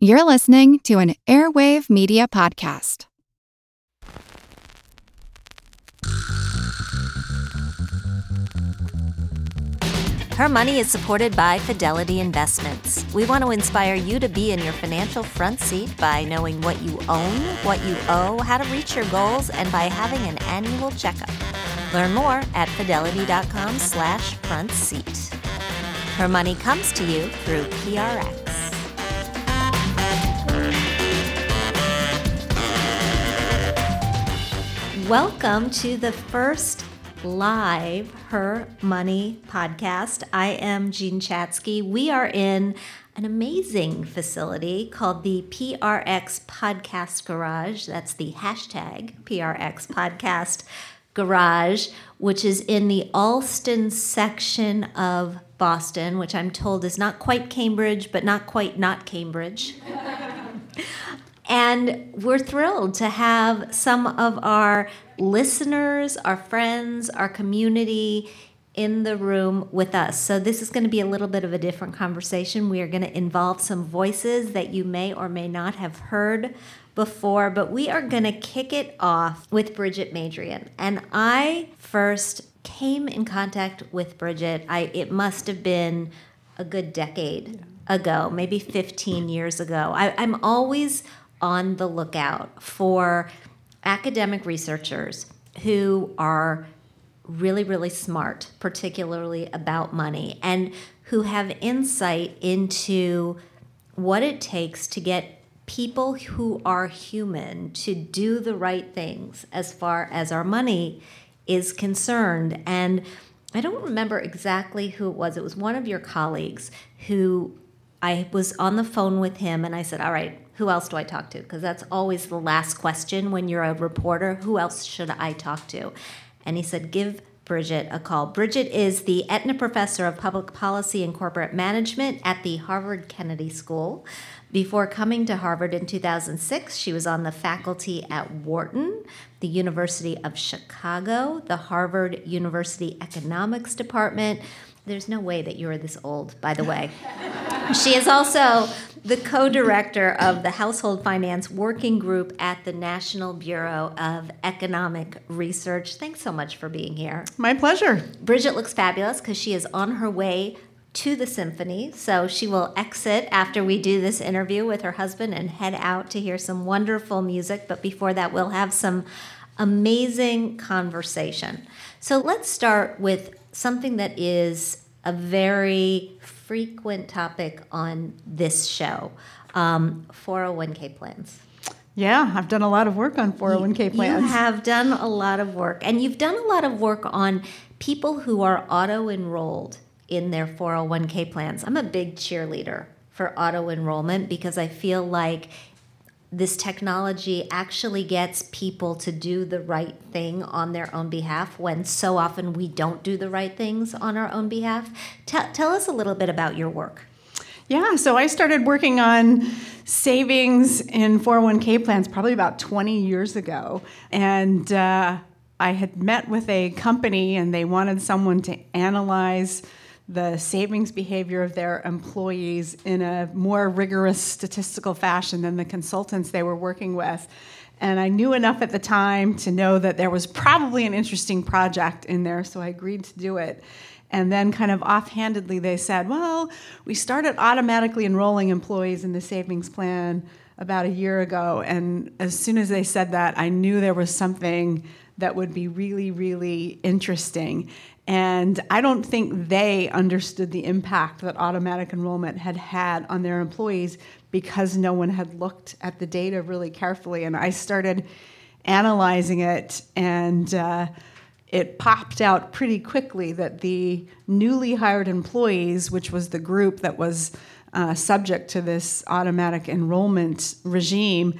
You're listening to an Airwave Media Podcast. Her Money is supported by Fidelity Investments. We want to inspire you to be in your financial front seat by knowing what you own, what you owe, how to reach your goals, and by having an annual checkup. Learn more at fidelity.com slash front seat. Her money comes to you through PRX. Welcome to the first live Her Money podcast. I am Jean Chatzky. We are in an amazing facility called the PRX Podcast Garage. That's the hashtag PRX Podcast Garage, which is in the Allston section of Boston, which I'm told is not quite Cambridge, but not quite not Cambridge. And we're thrilled to have some of our listeners, our friends, our community in the room with us. So, this is going to be a little bit of a different conversation. We are going to involve some voices that you may or may not have heard before, but we are going to kick it off with Brigitte Madrian. And I first came in contact with Brigitte, I, it must have been a good decade ago, maybe 15 years ago. I, I'm always on the lookout for academic researchers who are really, really smart, particularly about money, and who have insight into what it takes to get people who are human to do the right things as far as our money is concerned. And I don't remember exactly who it was. It was one of your colleagues who I was on the phone with him and I said, All right, who else do I talk to? Because that's always the last question when you're a reporter. Who else should I talk to? And he said, Give Brigitte a call. Brigitte is the Aetna Professor of Public Policy and Corporate Management at the Harvard Kennedy School. Before coming to Harvard in 2006, she was on the faculty at Wharton, the University of Chicago, the Harvard University Economics Department. There's no way that you're this old, by the way. she is also the co director of the Household Finance Working Group at the National Bureau of Economic Research. Thanks so much for being here. My pleasure. Brigitte looks fabulous because she is on her way to the symphony. So she will exit after we do this interview with her husband and head out to hear some wonderful music. But before that, we'll have some amazing conversation. So let's start with something that is a very frequent topic on this show um, 401k plans. Yeah, I've done a lot of work on 401k plans. You have done a lot of work, and you've done a lot of work on people who are auto enrolled in their 401k plans. I'm a big cheerleader for auto enrollment because I feel like this technology actually gets people to do the right thing on their own behalf when so often we don't do the right things on our own behalf. Tell, tell us a little bit about your work. Yeah, so I started working on savings in 401k plans probably about 20 years ago. And uh, I had met with a company and they wanted someone to analyze the savings behavior of their employees in a more rigorous statistical fashion than the consultants they were working with. And I knew enough at the time to know that there was probably an interesting project in there, so I agreed to do it. And then, kind of offhandedly, they said, Well, we started automatically enrolling employees in the savings plan about a year ago. And as soon as they said that, I knew there was something that would be really, really interesting. And I don't think they understood the impact that automatic enrollment had had on their employees because no one had looked at the data really carefully. And I started analyzing it, and uh, it popped out pretty quickly that the newly hired employees, which was the group that was uh, subject to this automatic enrollment regime,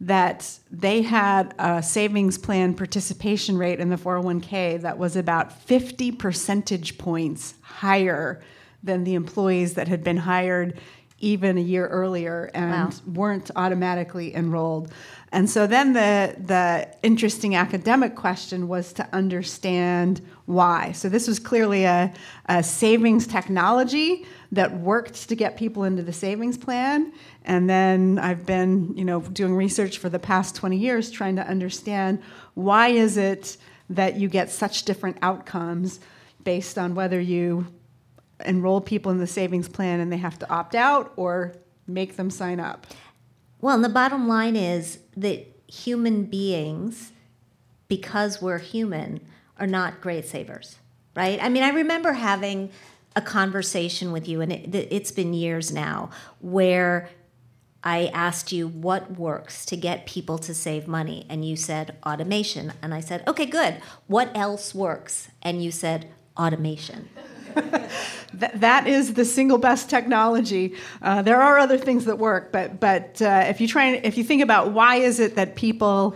that they had a savings plan participation rate in the 401k that was about 50 percentage points higher than the employees that had been hired even a year earlier and wow. weren't automatically enrolled. And so then the the interesting academic question was to understand why. So this was clearly a, a savings technology that worked to get people into the savings plan. And then I've been, you know, doing research for the past 20 years trying to understand why is it that you get such different outcomes based on whether you enroll people in the savings plan and they have to opt out or make them sign up. Well, and the bottom line is that human beings, because we're human, are not great savers, right? I mean, I remember having a conversation with you, and it, it's been years now, where I asked you what works to get people to save money, and you said automation. And I said, okay, good. What else works? And you said automation. That is the single best technology. Uh, there are other things that work, but but uh, if you try and if you think about why is it that people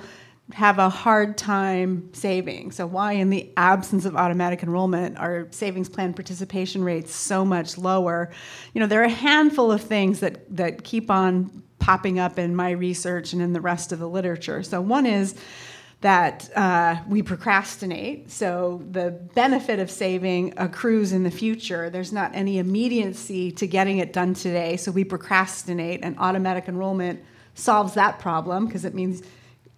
have a hard time saving. So, why, in the absence of automatic enrollment, are savings plan participation rates so much lower? You know, there are a handful of things that, that keep on popping up in my research and in the rest of the literature. So, one is that uh, we procrastinate. So, the benefit of saving accrues in the future. There's not any immediacy to getting it done today. So, we procrastinate, and automatic enrollment solves that problem because it means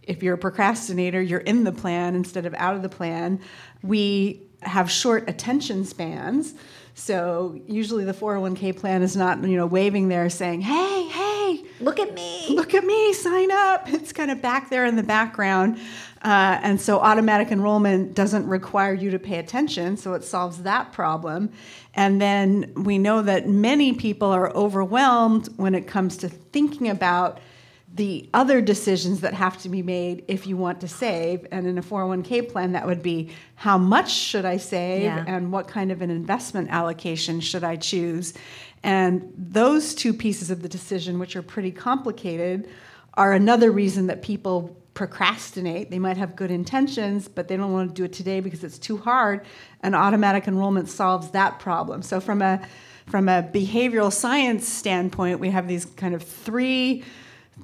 if you're a procrastinator, you're in the plan instead of out of the plan. We have short attention spans. So usually the 401k plan is not, you know, waving there saying, "Hey, hey, look at me. Look at me, sign up." It's kind of back there in the background. Uh, and so automatic enrollment doesn't require you to pay attention, so it solves that problem. And then we know that many people are overwhelmed when it comes to thinking about the other decisions that have to be made if you want to save. And in a 401k plan, that would be how much should I save yeah. and what kind of an investment allocation should I choose. And those two pieces of the decision, which are pretty complicated, are another reason that people procrastinate. They might have good intentions, but they don't want to do it today because it's too hard. And automatic enrollment solves that problem. So from a from a behavioral science standpoint, we have these kind of three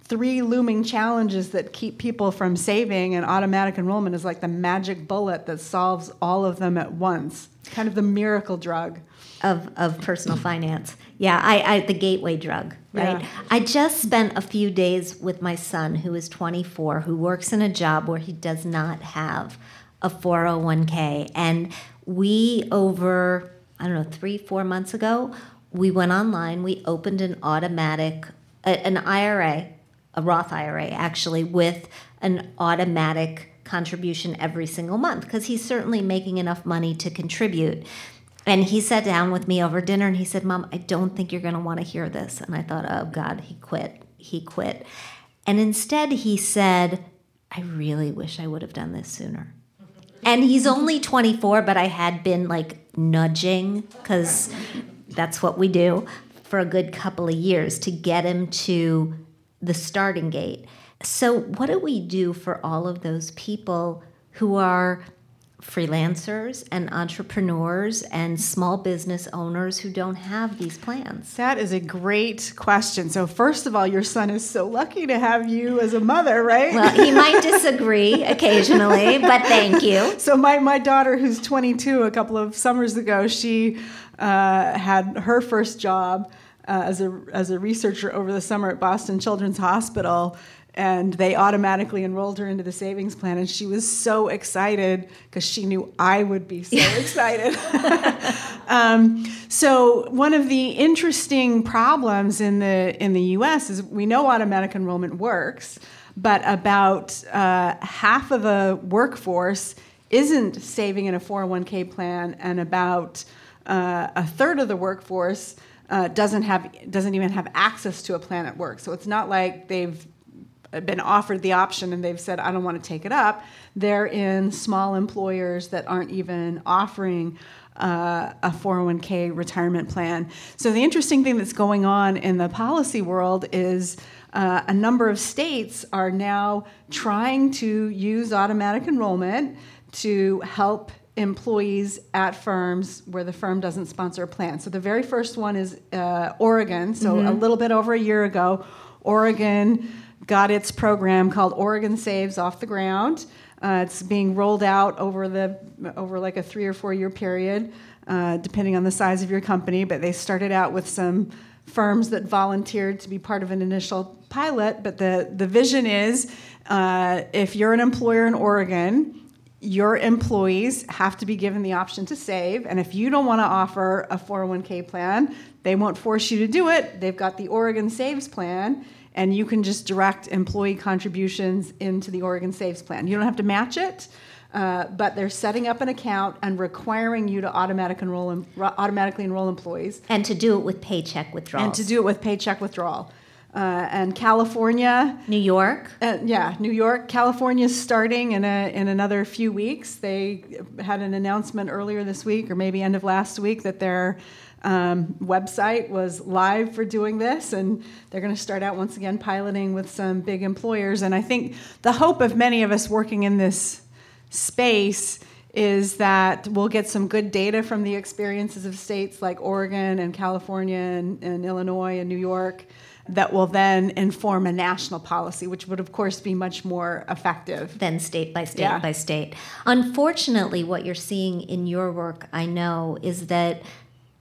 three looming challenges that keep people from saving, and automatic enrollment is like the magic bullet that solves all of them at once. Kind of the miracle drug of, of personal finance. Yeah, I, I the gateway drug, right? Yeah. I just spent a few days with my son who is 24, who works in a job where he does not have a 401k. And we, over, I don't know, three, four months ago, we went online, we opened an automatic, an IRA a Roth IRA actually with an automatic contribution every single month because he's certainly making enough money to contribute. And he sat down with me over dinner and he said, Mom, I don't think you're going to want to hear this. And I thought, oh God, he quit. He quit. And instead, he said, I really wish I would have done this sooner. And he's only 24, but I had been like nudging because that's what we do for a good couple of years to get him to the starting gate. So, what do we do for all of those people who are freelancers and entrepreneurs and small business owners who don't have these plans? That is a great question. So, first of all, your son is so lucky to have you as a mother, right? Well, he might disagree occasionally, but thank you. So, my, my daughter, who's 22, a couple of summers ago, she uh, had her first job uh, as a as a researcher over the summer at Boston Children's Hospital, and they automatically enrolled her into the savings plan, and she was so excited because she knew I would be so excited. um, so one of the interesting problems in the in the U.S. is we know automatic enrollment works, but about uh, half of the workforce isn't saving in a 401k plan, and about uh, a third of the workforce uh, doesn't have doesn't even have access to a plan at work. So it's not like they've been offered the option and they've said I don't want to take it up. They're in small employers that aren't even offering uh, a 401k retirement plan. So the interesting thing that's going on in the policy world is. Uh, a number of states are now trying to use automatic enrollment to help employees at firms where the firm doesn't sponsor a plan. So the very first one is uh, Oregon. So mm-hmm. a little bit over a year ago, Oregon got its program called Oregon Saves off the ground. Uh, it's being rolled out over the over like a three or four year period. uh, depending on the size of your company. But they started out with some firms that volunteered to be part of an initial pilot. But the, the vision is uh, if you're an employer in Oregon, your employees have to be given the option to save. And if you don't want to offer a 401k plan, they won't force you to do it. They've got the Oregon Saves Plan, and you can just direct employee contributions into the Oregon Saves Plan. You don't have to match it. Uh, but they're setting up an account and requiring you to automatic enroll, automatically enroll employees. And to do it with paycheck withdrawals. And to do it with paycheck withdrawal. Uh, and California, New York, uh, yeah, New York, California is starting in a, in another few weeks. They had an announcement earlier this week, or maybe end of last week, that their um, website was live for doing this, and they're going to start out once again piloting with some big employers. And I think the hope of many of us working in this space is that we'll get some good data from the experiences of states like Oregon and California and, and Illinois and New York that will then inform a national policy, which would, of course, be much more effective. Than state by state Yeah. by state. Unfortunately, what you're seeing in your work, I know, is that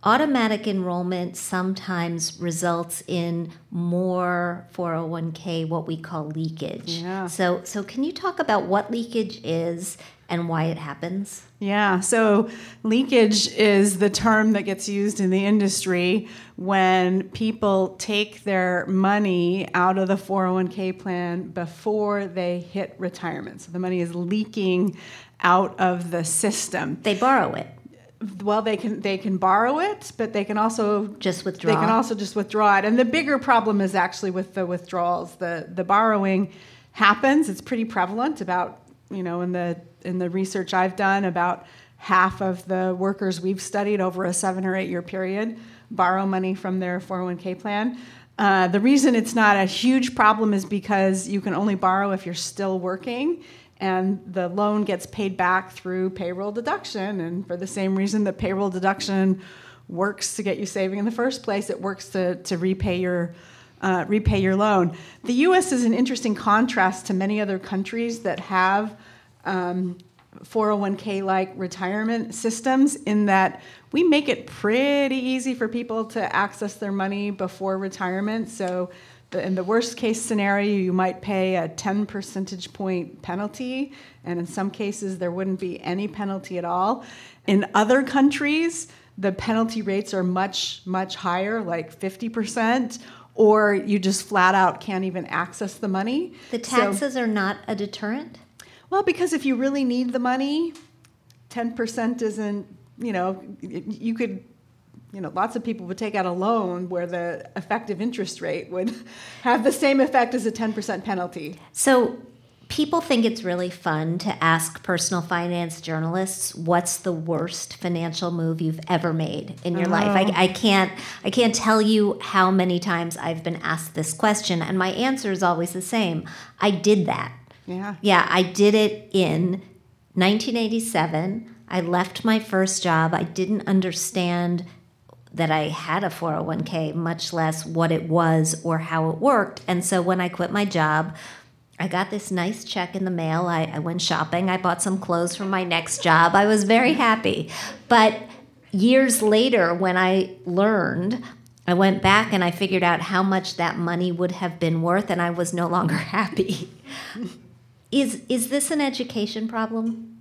automatic enrollment sometimes results in more 401k, what we call leakage. Yeah. So, so can you talk about what leakage is and why it happens? Yeah, so leakage is the term that gets used in the industry when people take their money out of the 401k plan before they hit retirement. So the money is leaking out of the system. They borrow it, Well, they can they can borrow it, but they can also just withdraw. they can also just withdraw it. And the bigger problem is actually with the withdrawals. The the borrowing happens. It's pretty prevalent. About you know in the in the research I've done, about half of the workers we've studied over a seven or eight year period borrow money from their 401k plan. Uh, the reason it's not a huge problem is because you can only borrow if you're still working, and the loan gets paid back through payroll deduction. And for the same reason that payroll deduction works to get you saving in the first place, it works to, to repay your uh, repay your loan. The U.S. is an interesting contrast to many other countries that have um, 401k like retirement systems in that we make it pretty easy for people to access their money before retirement. So, the, in the worst case scenario, you might pay a 10 percentage point penalty, and in some cases, there wouldn't be any penalty at all. In other countries, the penalty rates are much, much higher, like 50%, or you just flat out can't even access the money. the So- taxes are not a deterrent. well, because if you really need the money, 10% isn't, you know, you could, you know, lots of people would take out a loan where the effective interest rate would have the same effect as a 10% penalty. So people think it's really fun to ask personal finance journalists what's the worst financial move you've ever made in your life. I, oh. I can't I can't tell you how many times I've been asked this question, and my answer is always the same. I did that. Yeah. Yeah, I did it in 1987. I left my first job. I didn't understand that I had a 401k, much less what it was or how it worked. And so when I quit my job, I got this nice check in the mail. I, I went shopping. I bought some clothes for my next job. I was very happy. But years later, when I learned, I went back and I figured out how much that money would have been worth, and I was no longer happy. Is is this an education problem?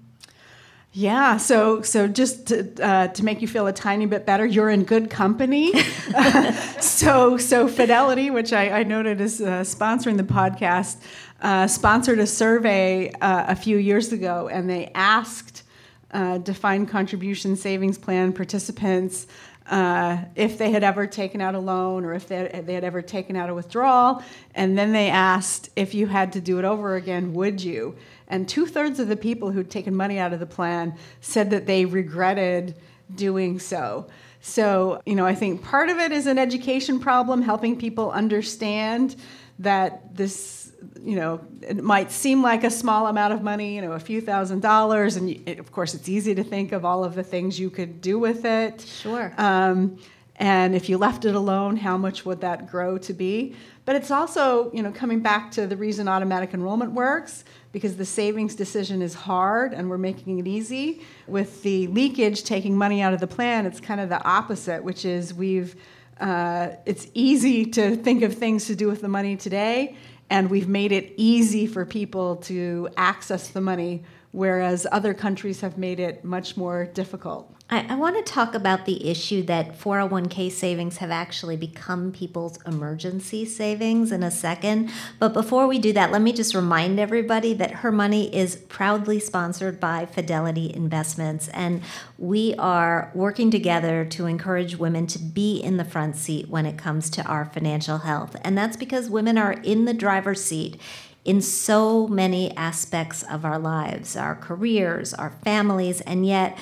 Yeah, so so just to, uh, to make you feel a tiny bit better, you're in good company. so so Fidelity, which I, I noted is uh, sponsoring the podcast, uh, sponsored a survey uh, a few years ago, and they asked uh, defined contribution savings plan participants uh, if they had ever taken out a loan or if they, they had ever taken out a withdrawal, and then they asked if you had to do it over again, would you? And two thirds of the people who'd taken money out of the plan said that they regretted doing so. So, you know, I think part of it is an education problem, helping people understand that this, you know, it might seem like a small amount of money, you know, a few thousand dollars. And you, it, of course, it's easy to think of all of the things you could do with it. Sure. Um, And if you left it alone, how much would that grow to be? But it's also, you know, coming back to the reason automatic enrollment works because the savings decision is hard and we're making it easy. With the leakage taking money out of the plan, it's kind of the opposite, which is we've uh, it's easy to think of things to do with the money today, and we've made it easy for people to access the money, whereas other countries have made it much more difficult. I, I want to talk about the issue that 401k savings have actually become people's emergency savings in a second. But before we do that, let me just remind everybody that Her Money is proudly sponsored by Fidelity Investments. And we are working together to encourage women to be in the front seat when it comes to our financial health. And that's because women are in the driver's seat in so many aspects of our lives, our careers, our families, and yet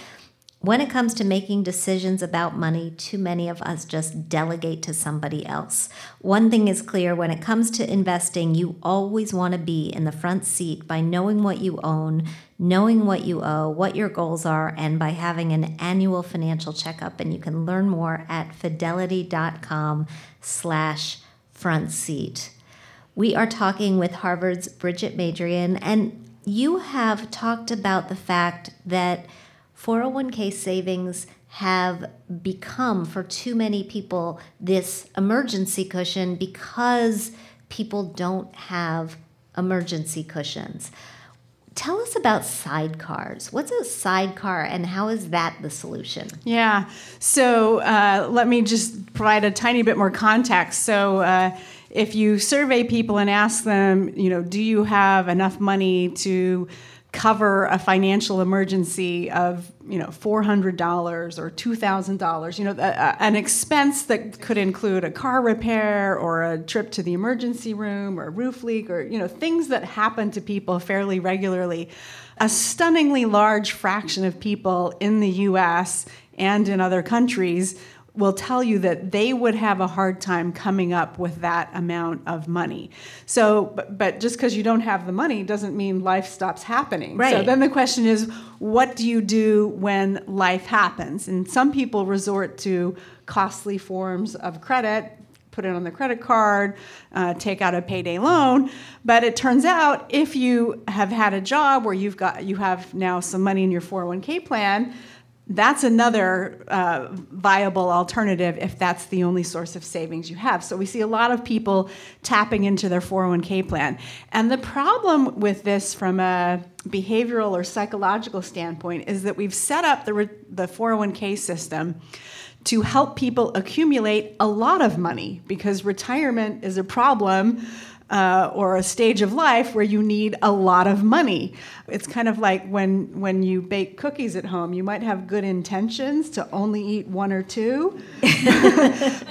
when it comes to making decisions about money, too many of us just delegate to somebody else. One thing is clear when it comes to investing, you always want to be in the front seat by knowing what you own, knowing what you owe, what your goals are, and by having an annual financial checkup. And you can learn more at fidelity.com slash front seat. We are talking with Harvard's Brigitte Madrian, and you have talked about the fact that – 401k savings have become for too many people this emergency cushion because people don't have emergency cushions. Tell us about sidecars. What's a sidecar and how is that the solution? Yeah, so uh, let me just provide a tiny bit more context. So, uh, if you survey people and ask them, you know, do you have enough money to cover a financial emergency of you know $400 or $2000 you know a, an expense that could include a car repair or a trip to the emergency room or a roof leak or you know things that happen to people fairly regularly. A stunningly large fraction of people in the US and in other countries will tell you that they would have a hard time coming up with that amount of money. So, but, but just because you don't have the money doesn't mean life stops happening. Right. So then the question is, what do you do when life happens? And some people resort to costly forms of credit. Put it on the credit card, uh, take out a payday loan. But it turns out if you have had a job where you've got you have now some money in your 401k plan, that's another uh, viable alternative if that's the only source of savings you have. So we see a lot of people tapping into their 401k plan. And the problem with this from a behavioral or psychological standpoint is that we've set up the, the 401k system to help people accumulate a lot of money because retirement is a problem uh, or a stage of life where you need a lot of money. It's kind of like when when you bake cookies at home, you might have good intentions to only eat one or two,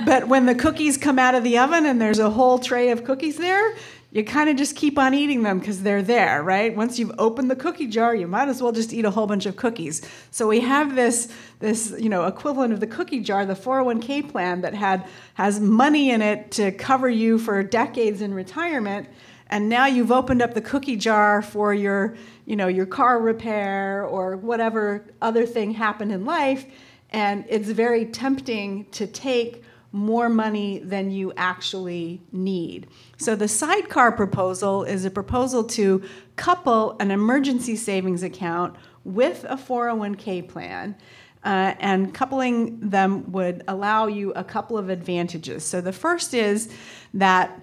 but when the cookies come out of the oven and there's a whole tray of cookies there, you kind of just keep on eating them because they're there, right? Once you've opened the cookie jar, you might as well just eat a whole bunch of cookies. So we have this this you know equivalent of the cookie jar, the 401k plan that had has money in it to cover you for decades in retirement, and now you've opened up the cookie jar for your you know your car repair or whatever other thing happened in life, and it's very tempting to take more money than you actually need. So, the sidecar proposal is a proposal to couple an emergency savings account with a 401k plan. Uh, and coupling them would allow you a couple of advantages. So, the first is that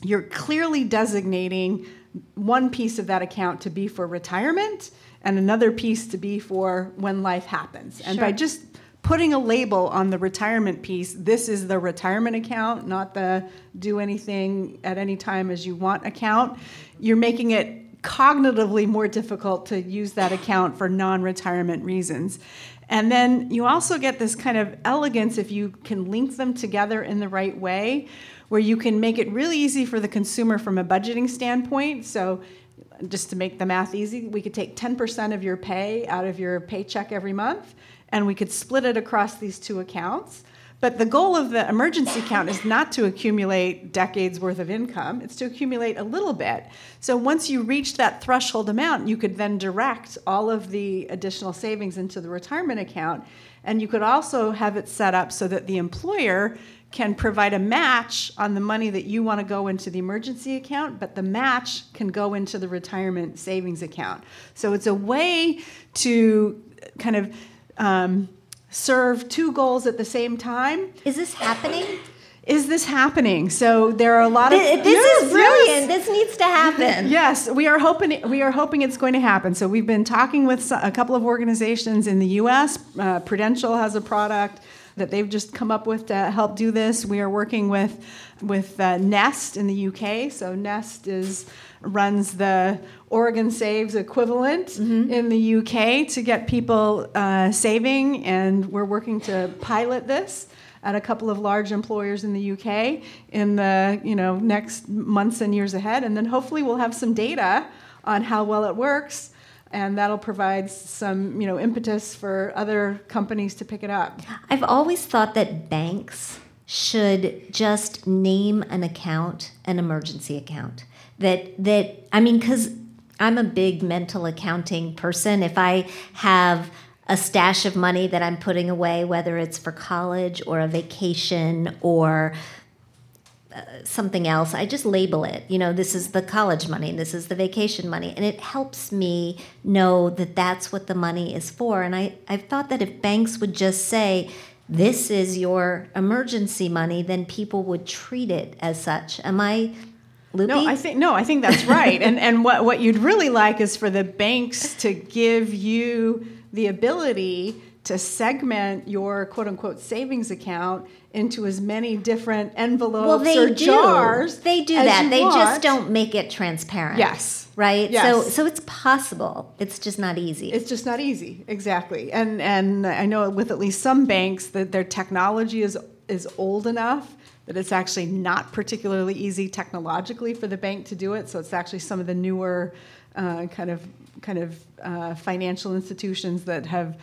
you're clearly designating one piece of that account to be for retirement and another piece to be for when life happens. And sure. by just putting a label on the retirement piece this is the retirement account not the do anything at any time as you want account you're making it cognitively more difficult to use that account for non-retirement reasons. And then you also get this kind of elegance if you can link them together in the right way where you can make it really easy for the consumer from a budgeting standpoint. So just to make the math easy we could take 10% of your pay out of your paycheck every month and we could split it across these two accounts. But the goal of the emergency account is not to accumulate decades worth of income, it's to accumulate a little bit. So once you reach that threshold amount, you could then direct all of the additional savings into the retirement account. And you could also have it set up so that the employer can provide a match on the money that you want to go into the emergency account, but the match can go into the retirement savings account. So it's a way to kind of um, serve two goals at the same time. Is this happening? Is this happening? So there are a lot of Th- This Yes, is brilliant. yes. This needs to happen. Yes, we are hoping we are hoping it's going to happen. So we've been talking with a couple of organizations in the U.S. Uh, Prudential has a product that they've just come up with to help do this. We are working with with uh, Nest in the U.K. So Nest is runs the Oregon Saves equivalent in the U.K. to get people uh, saving, and we're working to pilot this at a couple of large employers in the UK in the you know next months and years ahead, and then hopefully we'll have some data on how well it works, and that'll provide some you know impetus for other companies to pick it up. I've always thought that banks should just name an account an emergency account. That that I mean cuz I'm a big mental accounting person. If I have a stash of money that I'm putting away whether it's for college or a vacation or something else, I just label it. You know, this is the college money, this is the vacation money, and it helps me know that that's what the money is for. And I, I've thought that if banks would just say, this is your emergency money, then people would treat it as such. Am I loopy? No, I think no, I think that's right. and and what what you'd really like is for the banks to give you the ability to segment your quote unquote savings account into as many different envelopes well, they or do. jars. They do that. They just don't make it transparent. Yes. Right. Yes. So so it's possible. It's just not easy. It's just not easy, exactly. And and I know with at least some banks that their technology is is old enough that it's actually not particularly easy technologically for the bank to do it. So it's actually some of the newer uh, kind of kind of uh, financial institutions that have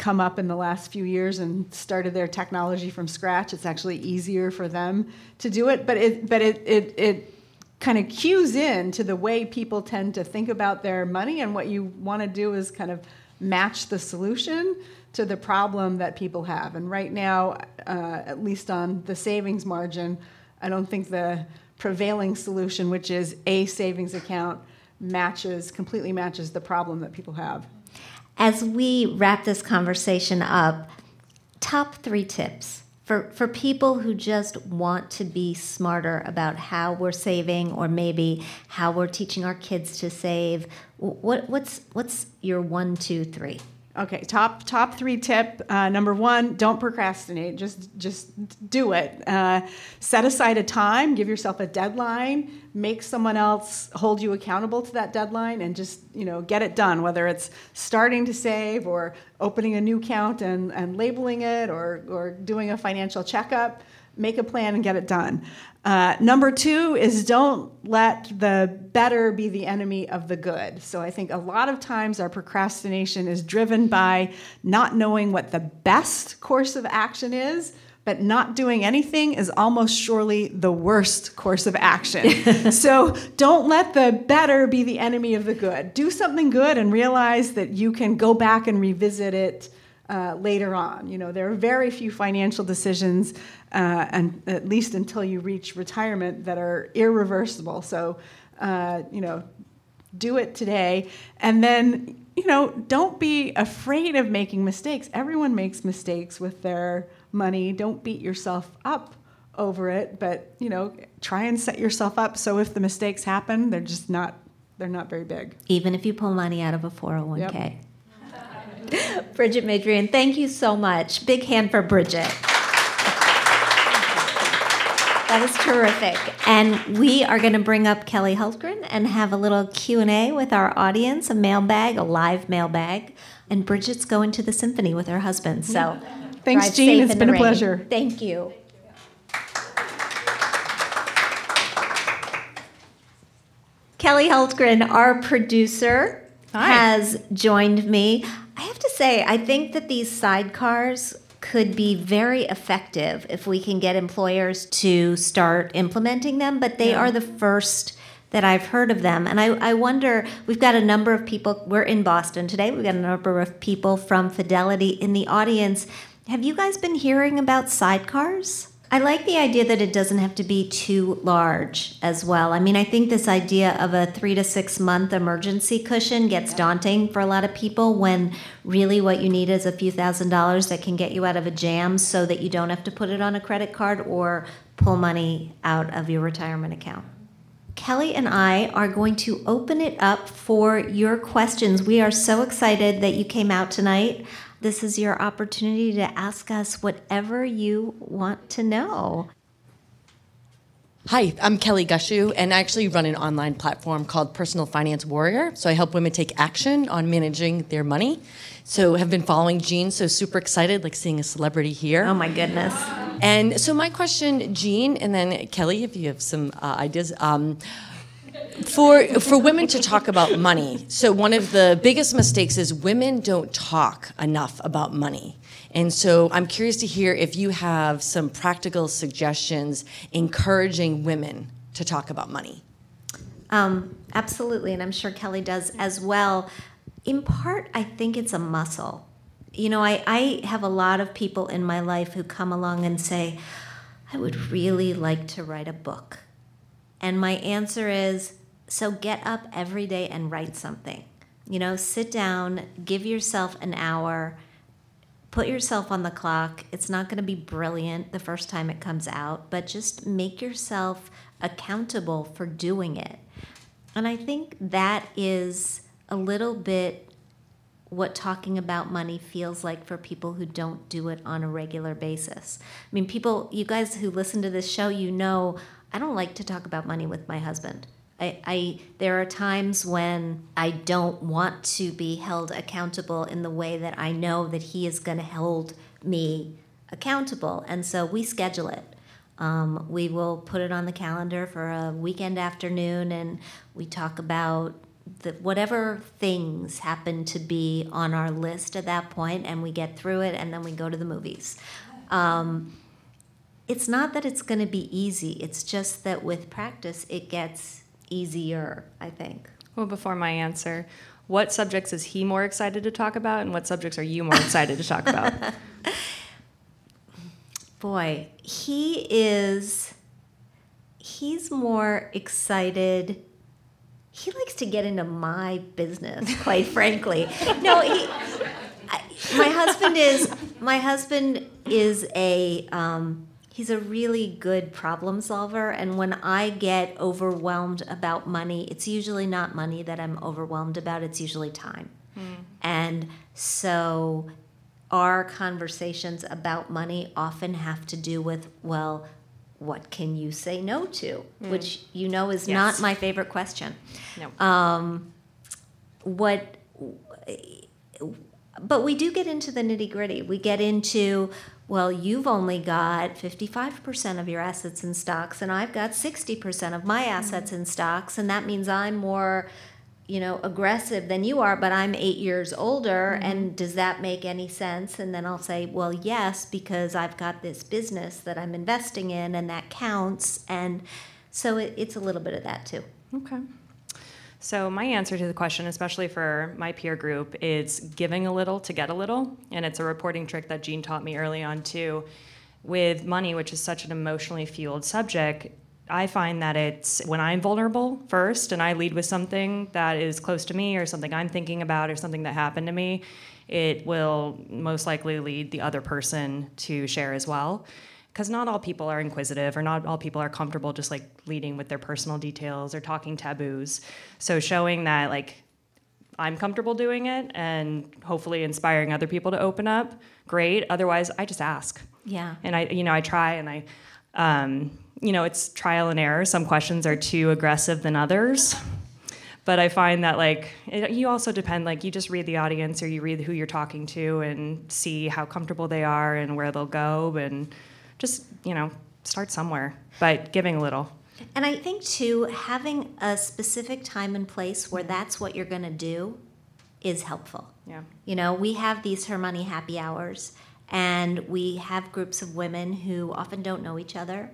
come up in the last few years and started their technology from scratch. It's actually easier for them to do it, but it but it it, it kind of cues in to the way people tend to think about their money and what you want to do is kind of match the solution to the problem that people have and right now uh, at least on the savings margin i don't think the prevailing solution which is a savings account matches completely matches the problem that people have As we wrap this conversation up, top three tips for, for people who just want to be smarter about how we're saving or maybe how we're teaching our kids to save. What, what's, what's your one, two, three? Okay, top top three tip. Uh, number one, don't procrastinate. Just just do it. Uh, set aside a time. Give yourself a deadline. Make someone else hold you accountable to that deadline, and just you know get it done. Whether it's starting to save or opening a new account and, and labeling it, or or doing a financial checkup. Make a plan and get it done. Uh, number two is don't let the better be the enemy of the good. So I think a lot of times our procrastination is driven by not knowing what the best course of action is, but not doing anything is almost surely the worst course of action. so don't let the better be the enemy of the good. Do something good and realize that you can go back and revisit it uh, later on. You know, there are very few financial decisions, uh, and at least until you reach retirement, that are irreversible. So, uh, you know, do it today, and then you know, don't be afraid of making mistakes. Everyone makes mistakes with their money. Don't beat yourself up over it, but you know, try and set yourself up so if the mistakes happen, they're just not they're not very big. Even if you pull money out of a 401k. Brigitte Madrian, thank you so much. Big hand for Brigitte. That was terrific. And we are going to bring up Kelly Hultgren and have a little Q&A with our audience, a mailbag, a live mailbag. And Brigitte's going to the symphony with her husband. So Thanks, Jean. It's been a rain. pleasure. Thank you. Kelly Hultgren, our producer, Hi. has joined me. I have to say, I think that these sidecars could be very effective if we can get employers to start implementing them, but they Yeah. are the first that I've heard of them. And I, I wonder, we've got a number of people, we're in Boston today, we've got a number of people from Fidelity in the audience. Have you guys been hearing about sidecars? I like the idea that it doesn't have to be too large as well. I mean, I think this idea of a three to six month emergency cushion gets daunting for a lot of people when really what you need is a few thousand dollars that can get you out of a jam so that you don't have to put it on a credit card or pull money out of your retirement account. Kelly and I are going to open it up for your questions. We are so excited that you came out tonight. This is your opportunity to ask us whatever you want to know. Hi, I'm Kelly Gushu, and I actually run an online platform called Personal Finance Warrior. So I help women take action on managing their money. So have been following Jean, so super excited, like seeing a celebrity here. Oh my goodness. And so my question, Jean, and then Kelly, if you have some uh, ideas. Um, for for women to talk about money. So one of the biggest mistakes is women don't talk enough about money. And so I'm curious to hear if you have some practical suggestions encouraging women to talk about money. Um, absolutely, and I'm sure Kelly does as well. In part, I think it's a muscle. You know, I, I have a lot of people in my life who come along and say, I would really like to write a book. And my answer is, so get up every day and write something. You know, sit down, give yourself an hour, put yourself on the clock. It's not going to be brilliant the first time it comes out, but just make yourself accountable for doing it. And I think that is a little bit what talking about money feels like for people who don't do it on a regular basis. I mean, people, you guys who listen to this show, you know, I don't like to talk about money with my husband. I, I, there are times when I don't want to be held accountable in the way that I know that he is going to hold me accountable, and so we schedule it. Um, we will put it on the calendar for a weekend afternoon, and we talk about the, whatever things happen to be on our list at that point, and we get through it, and then we go to the movies. Um, it's not that it's going to be easy. It's just that with practice, it gets easier, I think. Well, before my answer, what subjects is he more excited to talk about, and what subjects are you more excited to talk about? Boy, he is. He's more excited. He likes to get into my business, quite frankly. No, he. I, my husband is. My husband is a. Um, he's a really good problem solver and when i get overwhelmed about money it's usually not money that i'm overwhelmed about it's usually time mm. and so our conversations about money often have to do with well what can you say no to mm. which you know is yes. not my favorite question no. Um, what but we do get into the nitty gritty we get into well, you've only got 55% of your assets in stocks, and I've got 60% of my assets in stocks, and that means I'm more you know aggressive than you are but i'm eight years older mm-hmm. and does that make any sense? And then i'll say well yes because i've got this business that i'm investing in and that counts and so it, it's a little bit of that too. Okay so, my answer to the question, especially for my peer group, is giving a little to get a little. And it's a reporting trick that Jean taught me early on, too. With money, which is such an emotionally fueled subject, I find that it's when I'm vulnerable first and I lead with something that is close to me or something I'm thinking about or something that happened to me, it will most likely lead the other person to share as well because not all people are inquisitive or not all people are comfortable just like leading with their personal details or talking taboos. So showing that like i'm comfortable doing it and hopefully inspiring other people to open up great. Otherwise i just ask. Yeah. And i you know i try and i um, you know it's trial and error. Some questions are too aggressive than others. But i find that like it, you also depend like you just read the audience or you read who you're talking to and see how comfortable they are and where they'll go and just, you know, start somewhere, but giving a little. And I think, too, having a specific time and place where that's what you're going to do is helpful. Yeah. You know, we have these Her Money happy hours, and we have groups of women who often don't know each other.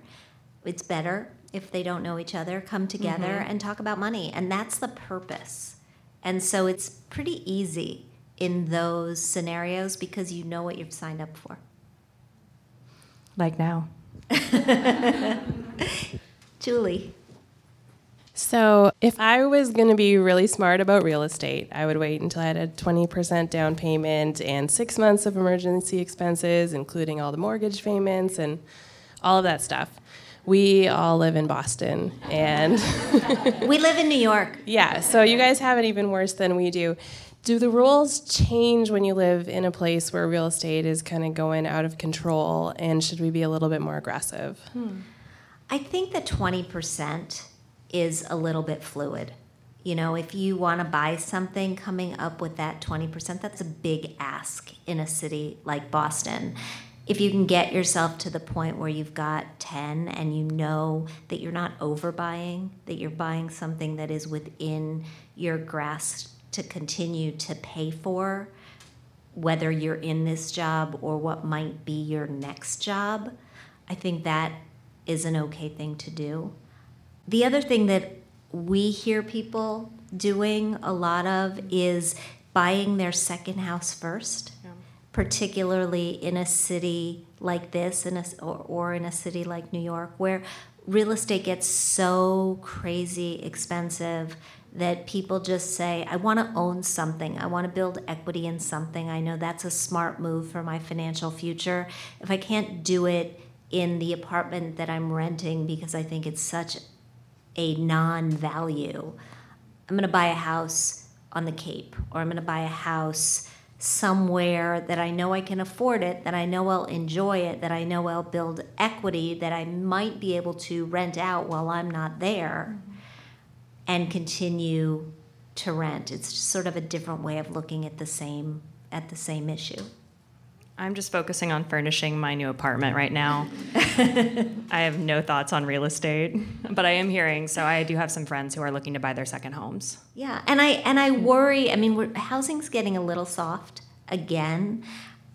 It's better if they don't know each other, come together mm-hmm. and talk about money. And that's the purpose. And so it's pretty easy in those scenarios because you know what you've signed up for. Like now. Julie. So, if I was going to be really smart about real estate, I would wait until I had a 20% down payment and six months of emergency expenses, including all the mortgage payments and all of that stuff. We all live in Boston, and We live in New York. yeah, so you guys have it even worse than we do. Do the rules change when you live in a place where real estate is kind of going out of control, and should we be a little bit more aggressive? Hmm. I think that 20% is a little bit fluid. You know, if you want to buy something, coming up with that 20%, that's a big ask in a city like Boston. If you can get yourself to the point where you've got 10 and you know that you're not overbuying, that you're buying something that is within your grasp to continue to pay for, whether you're in this job or what might be your next job, I think that is an okay thing to do. The other thing that we hear people doing a lot of is buying their second house first, particularly in a city like this in a, or, or in a city like New York, where real estate gets so crazy expensive that people just say, I want to own something. I want to build equity in something. I know that's a smart move for my financial future. If I can't do it in the apartment that I'm renting because I think it's such a non value, I'm going to buy a house on the Cape or I'm going to buy a house somewhere that I know I can afford it, that I know I'll enjoy it, that I know I'll build equity, that I might be able to rent out while I'm not there and continue to rent. It's just sort of a different way of looking at the same at the same issue. I'm just focusing on furnishing my new apartment right now. I have no thoughts on real estate, but I am hearing. So I do have some friends who are looking to buy their second homes. Yeah, and I and I worry. I mean, we're, housing's getting a little soft again.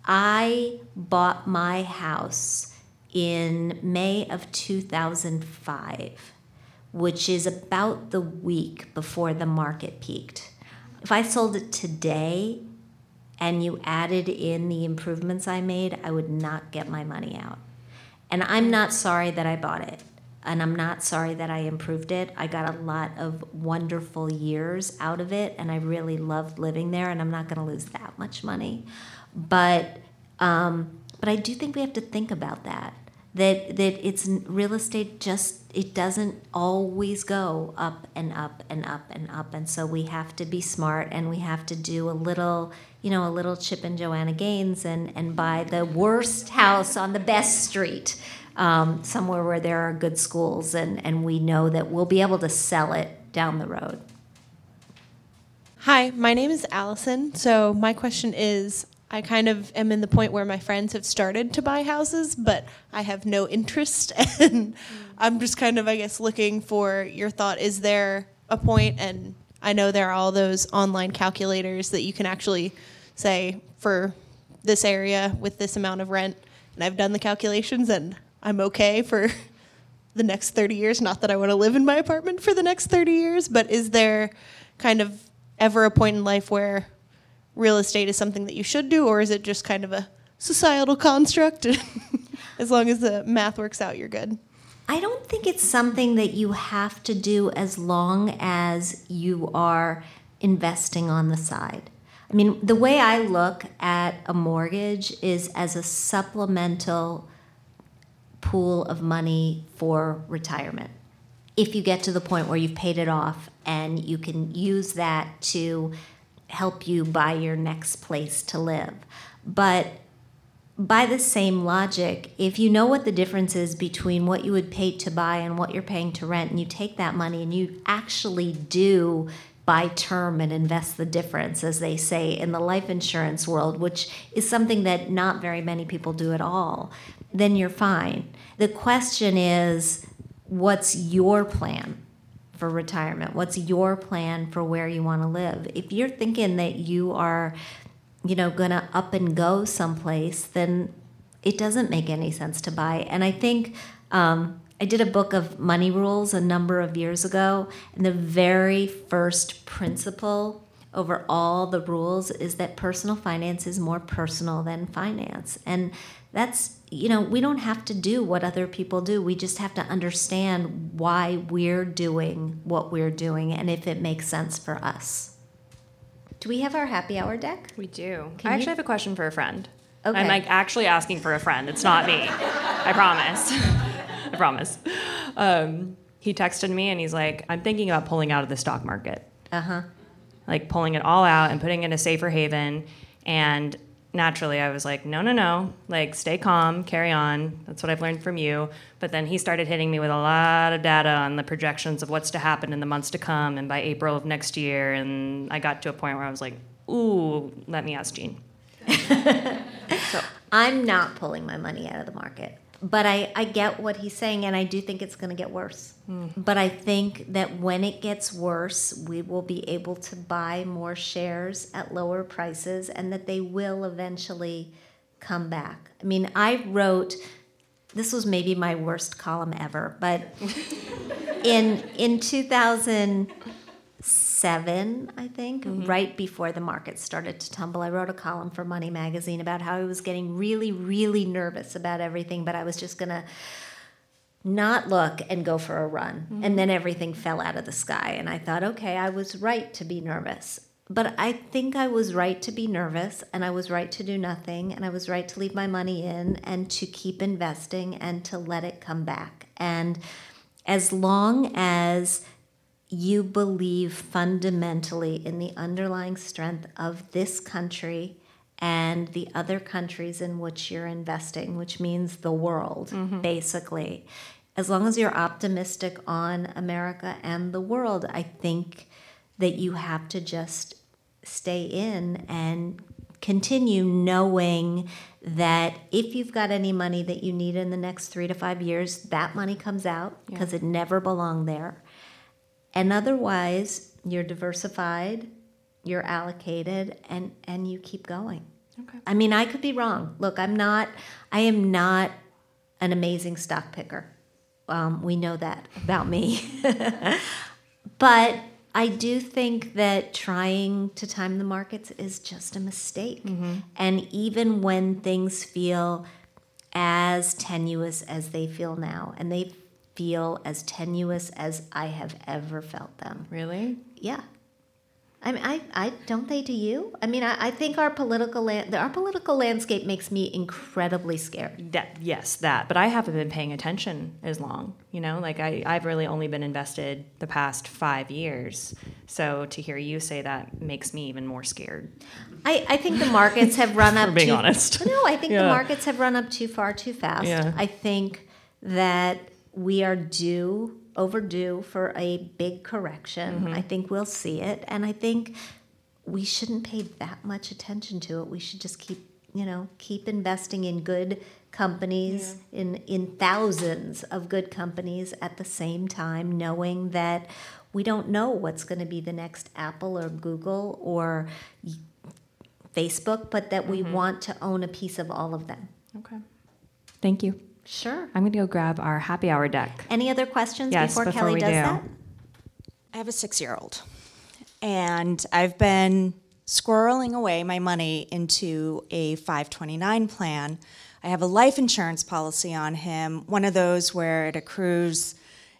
I bought my house in May of 2005, which is about the week before the market peaked. If I sold it today and you added in the improvements I made, I would not get my money out. And I'm not sorry that I bought it. And I'm not sorry that I improved it. I got a lot of wonderful years out of it, and I really loved living there. And I'm not going to lose that much money, but um, but I do think we have to think about that. That that it's real estate. Just it doesn't always go up and up and up and up, and so we have to be smart and we have to do a little you know, a little Chip and Joanna Gaines and, and buy the worst house on the best street, um, somewhere where there are good schools, and, and we know that we'll be able to sell it down the road. Hi, my name is Allison. So my question is I kind of am in the point where my friends have started to buy houses, but I have no interest and I'm just kind of I guess looking for your thought is there a point? and I know there are all those online calculators that you can actually say for this area with this amount of rent and I've done the calculations and I'm okay for the next 30 years. Not that I want to live in my apartment for the next 30 years, but is there kind of ever a point in life where real estate is something that you should do, or is it just kind of a societal construct? as long as the math works out, you're good. I don't think it's something that you have to do as long as you are investing on the side. I mean, the way I look at a mortgage is as a supplemental pool of money for retirement. If you get to the point where you've paid it off and you can use that to help you buy your next place to live. But by the same logic, if you know what the difference is between what you would pay to buy and what you're paying to rent, and you take that money and you actually do buy term and invest the difference, as they say in the life insurance world, which is something that not very many people do at all, then you're fine. The question is, what's your plan? For retirement? What's your plan for where you want to live? If you're thinking that you are, you know, going to up and go someplace, then it doesn't make any sense to buy. And I think, um, I did a book of money rules a number of years ago, and the very first principle over all the rules is that personal finance is more personal than finance. And that's, you know, we don't have to do what other people do. We just have to understand why we're doing what we're doing and if it makes sense for us. Do we have our happy hour deck? We do. Can I you- actually have a question for a friend. Okay. I'm like actually asking for a friend. It's not me. I promise. I promise. Um, he texted me and he's like, I'm thinking about pulling out of the stock market. Uh huh. like pulling it all out and putting it in a safer haven. And naturally, I was like, no, no, no, like stay calm, carry on. That's what I've learned from you. But then he started hitting me with a lot of data on the projections of what's to happen in the months to come and by April of next year. And I got to a point where I was like, ooh, let me ask Jean. I'm not pulling my money out of the market. But I, I get what he's saying, and I do think it's going to get worse. Mm-hmm. But I think that when it gets worse, we will be able to buy more shares at lower prices, and that they will eventually come back. I mean, I wrote this was maybe my worst column ever, but in in 2007, I think, mm-hmm. right before the market started to tumble, I wrote a column for Money Magazine about how I was getting really, really nervous about everything, but I was just gonna not look and go for a run. Mm-hmm. And then everything fell out of the sky. And I thought, okay, I was right to be nervous. But I think I was right to be nervous and I was right to do nothing and I was right to leave my money in and to keep investing and to let it come back. And as long as you believe fundamentally in the underlying strength of this country and the other countries in which you're investing, which means the world, mm-hmm. basically. As long as you're optimistic on America and the world, I think that you have to just stay in and continue knowing that if you've got any money that you need in the next three to five years, that money comes out because it never belonged there. And otherwise, you're diversified, you're allocated, and, and you keep going. Okay. I mean, I could be wrong. Look, I'm not, I am not an amazing stock picker. Um, we know that about me. but I do think that trying to time the markets is just a mistake. And even when things feel as tenuous as they feel now, and they feel as tenuous as I have ever felt them. Really? Yeah. I mean, I, I don't they to you? I mean, I, I think our political land, our political landscape makes me incredibly scared. That yes, that. But I haven't been paying attention as long. You know, like I, I've really only been invested the past five years. So to hear you say that makes me even more scared. I, I think the markets have run up. being too, honest. No, I think the markets have run up too far too fast. Yeah. I think that we are due, overdue for a big correction. Mm-hmm. I think we'll see it, and I think we shouldn't pay that much attention to it. We should just keep, you know, keep investing in good companies, in in thousands of good companies at the same time, knowing that we don't know what's going to be the next Apple or Google or Facebook, but that we Mm-hmm. want to own a piece of all of them. Okay. Thank you. Sure. I'm going to go grab our happy hour deck. Any other questions Yes, before, before Kelly we does do. that? I have a six year old, and I've been squirreling away my money into a 529 plan. I have a life insurance policy on him, one of those where it accrues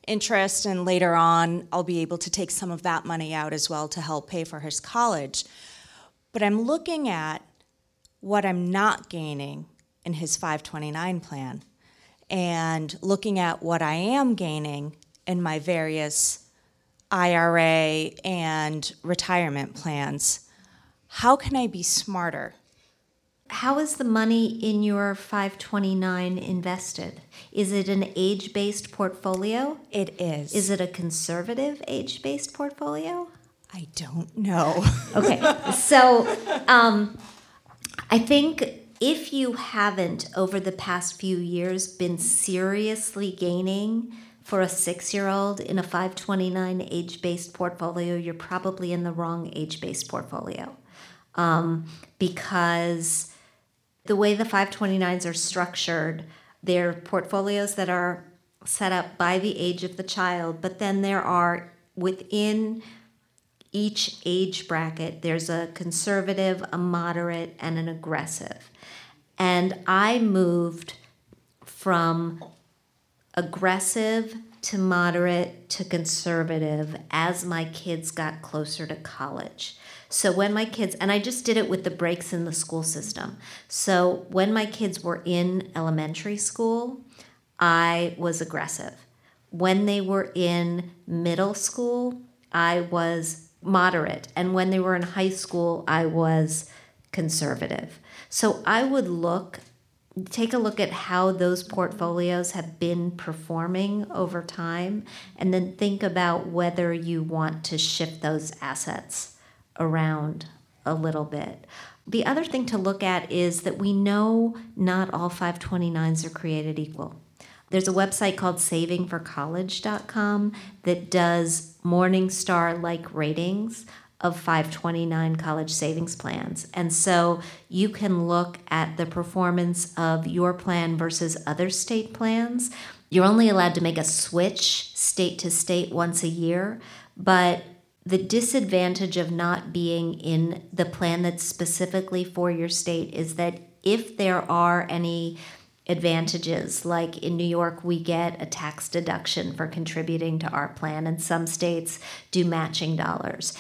interest, and later on, I'll be able to take some of that money out as well to help pay for his college. But I'm looking at what I'm not gaining in his 529 plan and looking at what I am gaining in my various IRA and retirement plans. How can I be smarter? How is the money in your 529 invested? Is it an age based portfolio? It is. Is it a conservative age based portfolio? I don't know. Okay, so um, I think if you haven't over the past few years been seriously gaining for a six year old in a 529 age based portfolio, you're probably in the wrong age based portfolio. Um, because the way the 529s are structured, they're portfolios that are set up by the age of the child, but then there are within each age bracket, there's a conservative, a moderate, and an aggressive. And I moved from aggressive to moderate to conservative as my kids got closer to college. So when my kids, and I just did it with the breaks in the school system. So when my kids were in elementary school, I was aggressive. When they were in middle school, I was moderate. And when they were in high school, I was conservative. So I would look, take a look at how those portfolios have been performing over time, and then think about whether you want to shift those assets around a little bit. The other thing to look at is that we know not all 529s are created equal. There's a website called savingforcollege.com that does Morningstar like ratings of 529 college savings plans. And so you can look at the performance of your plan versus other state plans. You're only allowed to make a switch state to state once a year, but the disadvantage of not being in the plan that's specifically for your state is that if there are any advantages, like in New York, we get a tax deduction for contributing to our plan, and some states do matching dollars.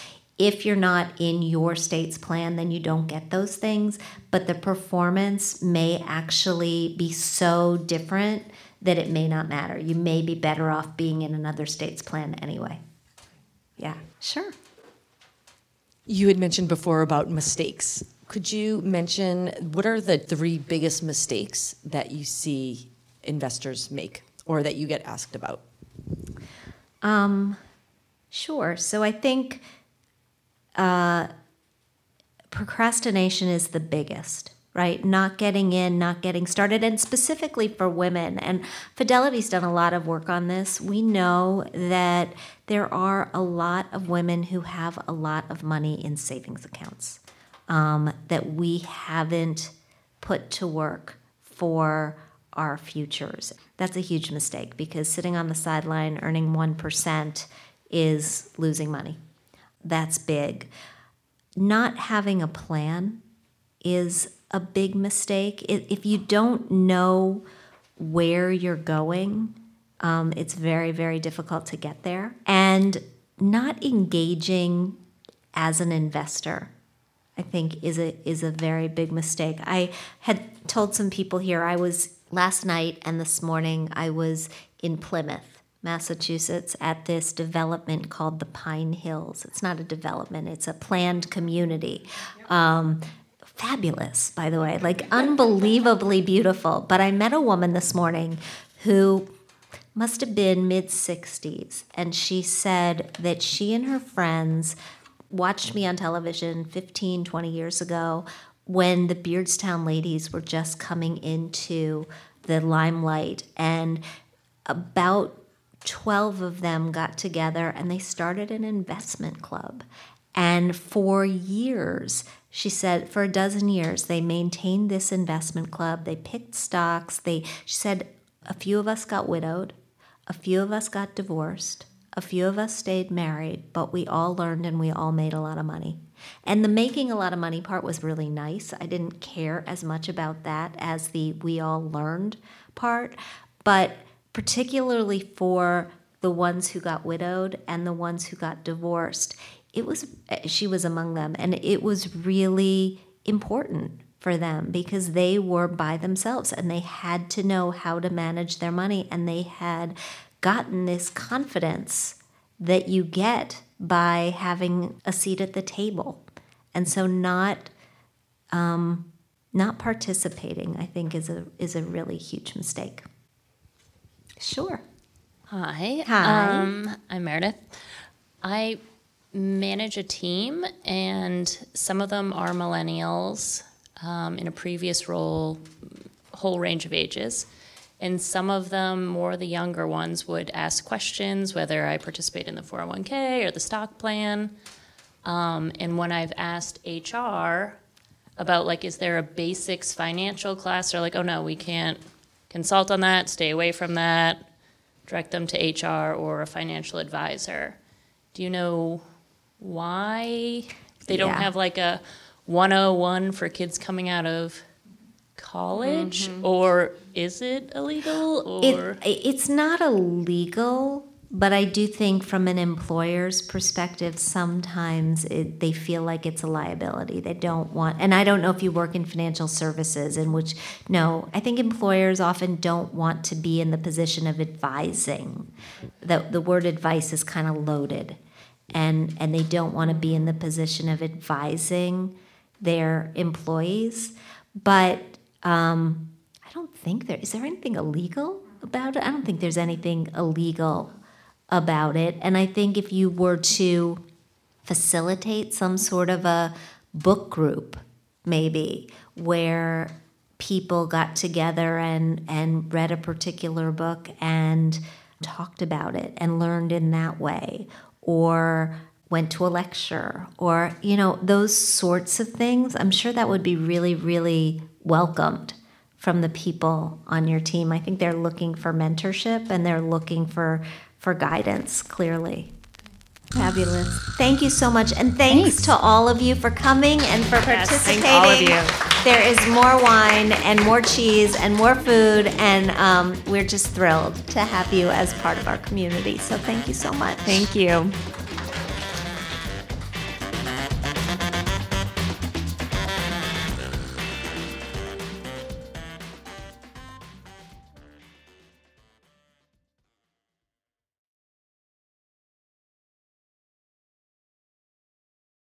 If you're not in your state's plan, then you don't get those things, but the performance may actually be so different that it may not matter. You may be better off being in another state's plan anyway. Yeah, sure. You had mentioned before about mistakes. Could you mention what are the three biggest mistakes that you see investors make or that you get asked about? Um, sure. So I think uh, procrastination is the biggest right? Not getting in, not getting started, and specifically for women. And Fidelity's done a lot of work on this. We know that there are a lot of women who have a lot of money in savings accounts um, that we haven't put to work for our futures. That's a huge mistake because sitting on the sideline earning 1% is losing money. That's big. Not having a plan is a big mistake. If you don't know where you're going, um, it's very, very difficult to get there. And not engaging as an investor, I think, is a is a very big mistake. I had told some people here I was last night and this morning I was in Plymouth, Massachusetts, at this development called the Pine Hills. It's not a development; it's a planned community. Um, fabulous, by the way, like unbelievably beautiful. But I met a woman this morning who must have been mid 60s, and she said that she and her friends watched me on television 15, 20 years ago when the Beardstown ladies were just coming into the limelight. And about 12 of them got together and they started an investment club. And for years, she said, for a dozen years, they maintained this investment club. They picked stocks. They, she said, a few of us got widowed, a few of us got divorced, a few of us stayed married, but we all learned and we all made a lot of money. And the making a lot of money part was really nice. I didn't care as much about that as the we all learned part, but particularly for the ones who got widowed and the ones who got divorced, it was she was among them. And it was really important for them because they were by themselves and they had to know how to manage their money. And they had gotten this confidence that you get by having a seat at the table. And so not um, not participating i think is a is a really huge mistake sure Hi. Hi. Um, I'm Meredith. I manage a team, and some of them are millennials um, in a previous role, whole range of ages. And some of them, more the younger ones, would ask questions whether I participate in the 401k or the stock plan. Um, and when I've asked HR about, like, is there a basics financial class, they're like, oh no, we can't consult on that, stay away from that. direct them to HR or a financial advisor. Do you know why they don't Yeah. have like a 101 for kids coming out of college? Mm-hmm. Or is it illegal? Or It, it's not illegal, but I do think from an employer's perspective, sometimes it, they feel like it's a liability. They don't want, and I don't know if you work in financial services, in which, no, I think employers often don't want to be in the position of advising. The, the word advice is kind of loaded, and, and they don't want to be in the position of advising their employees. But um, I don't think there is there anything illegal about it. I don't think there's anything illegal about it. And I think if you were to facilitate some sort of a book group, maybe where people got together and and read a particular book and talked about it and learned in that way, or went to a lecture or you know those sorts of things i'm sure that would be really really welcomed from the people on your team i think they're looking for mentorship and they're looking for for guidance clearly. Fabulous. Thank you so much and thanks, to all of you for coming and for Yes, participating thank all of you. there is more wine and more cheese and more food and um, we're just thrilled to have you as part of our community. So thank you so much. Thank you.